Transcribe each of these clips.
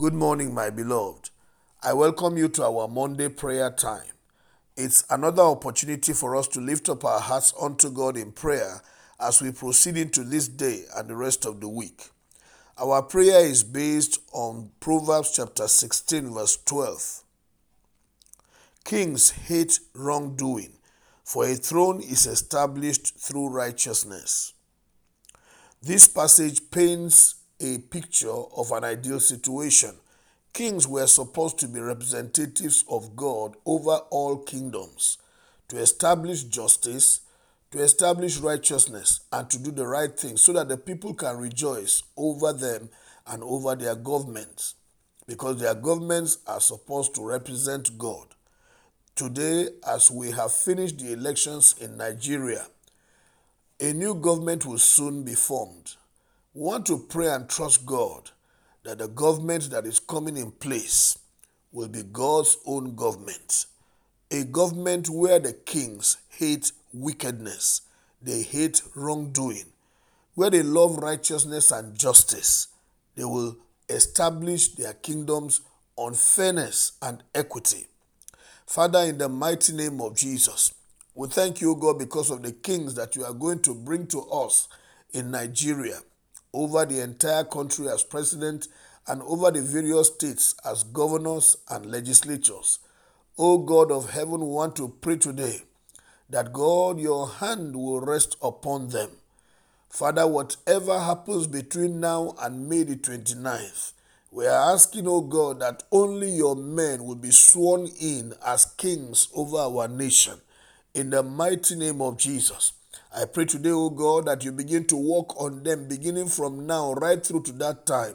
Good morning, my beloved. I welcome you to our Monday prayer time. It's another opportunity for us to lift up our hearts unto God in prayer as we proceed into this day and the rest of the week. Our prayer is based on Proverbs chapter 16, verse 12. Kings hate wrongdoing, for a throne is established through righteousness. This passage paints a picture of an ideal situation. Kings were supposed to be representatives of God over all kingdoms, to establish justice, to establish righteousness, and to do the right thing so that the people can rejoice over them and over their governments, because their governments are supposed to represent God. Today, as we have finished the elections in Nigeria, a new government will soon be formed. We want to pray and trust God that the government that is coming in place will be God's own government. A government where the kings hate wickedness, they hate wrongdoing, where they love righteousness and justice. They will establish their kingdoms on fairness and equity. Father, in the mighty name of Jesus, we thank you, God, because of the kings that you are going to bring to us in Nigeria over the entire country as president and over the various states as governors and legislatures. O God of heaven, we want to pray today that God, your hand will rest upon them. Father, whatever happens between now and May the 29th, we are asking, O God, that only your men will be sworn in as kings over our nation. In the mighty name of Jesus. I pray today, O God, that you begin to work on them beginning from now right through to that time,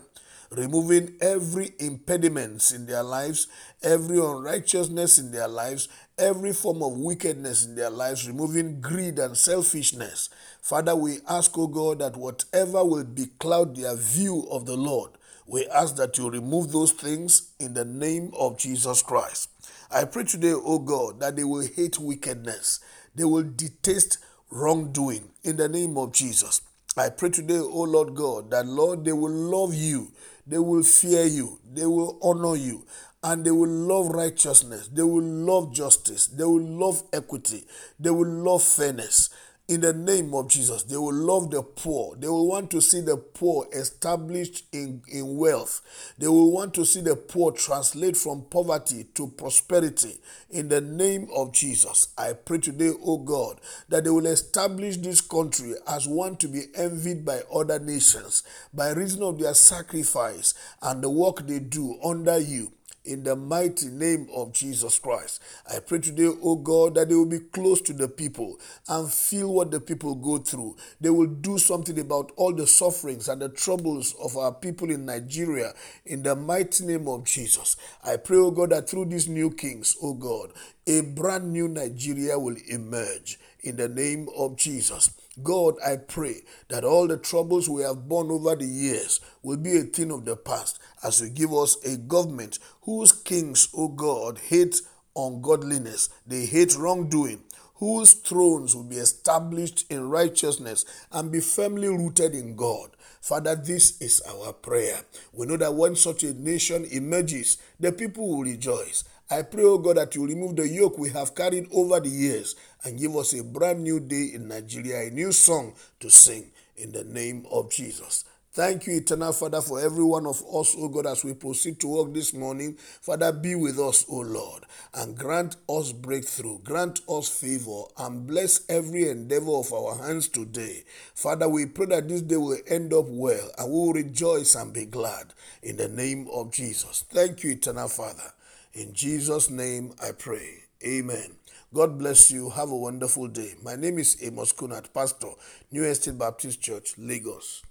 removing every impediments in their lives, every unrighteousness in their lives, every form of wickedness in their lives, removing greed and selfishness. Father, we ask, O God, that whatever will becloud their view of the Lord, we ask that you remove those things in the name of Jesus Christ. I pray today, O God, that they will hate wickedness. They will detest wrongdoing in the name of Jesus. I pray today, O Lord God, that Lord, they will love you, they will fear you, they will honor you, and they will love righteousness, they will love justice, they will love equity, they will love fairness in the name of Jesus. They will love the poor. They will want to see the poor established in, in wealth. They will want to see the poor translate from poverty to prosperity. In the name of Jesus, I pray today, O God, that they will establish this country as one to be envied by other nations by reason of their sacrifice and the work they do under you in the mighty name of Jesus Christ. I pray today, oh God, that they will be close to the people and feel what the people go through. They will do something about all the sufferings and the troubles of our people in Nigeria in the mighty name of Jesus. I pray, oh God, that through these new kings, oh God, a brand new Nigeria will emerge in the name of Jesus. God, I pray that all the troubles we have borne over the years will be a thing of the past as you give us a government whose kings, O God, hate ungodliness, they hate wrongdoing, whose thrones will be established in righteousness and be firmly rooted in God. Father, this is our prayer. We know that when such a nation emerges, the people will rejoice. I pray, O God, that you remove the yoke we have carried over the years and give us a brand new day in Nigeria, a new song to sing in the name of Jesus. Thank you, eternal Father, for every one of us, O God, as we proceed to work this morning. Father, be with us, O Lord, and grant us breakthrough, grant us favor, and bless every endeavor of our hands today. Father, we pray that this day will end up well, and we will rejoice and be glad in the name of Jesus. Thank you, eternal Father. In Jesus' name I pray. Amen. God bless you. Have a wonderful day. My name is Amos Kunat, Pastor, New Estate Baptist Church, Lagos.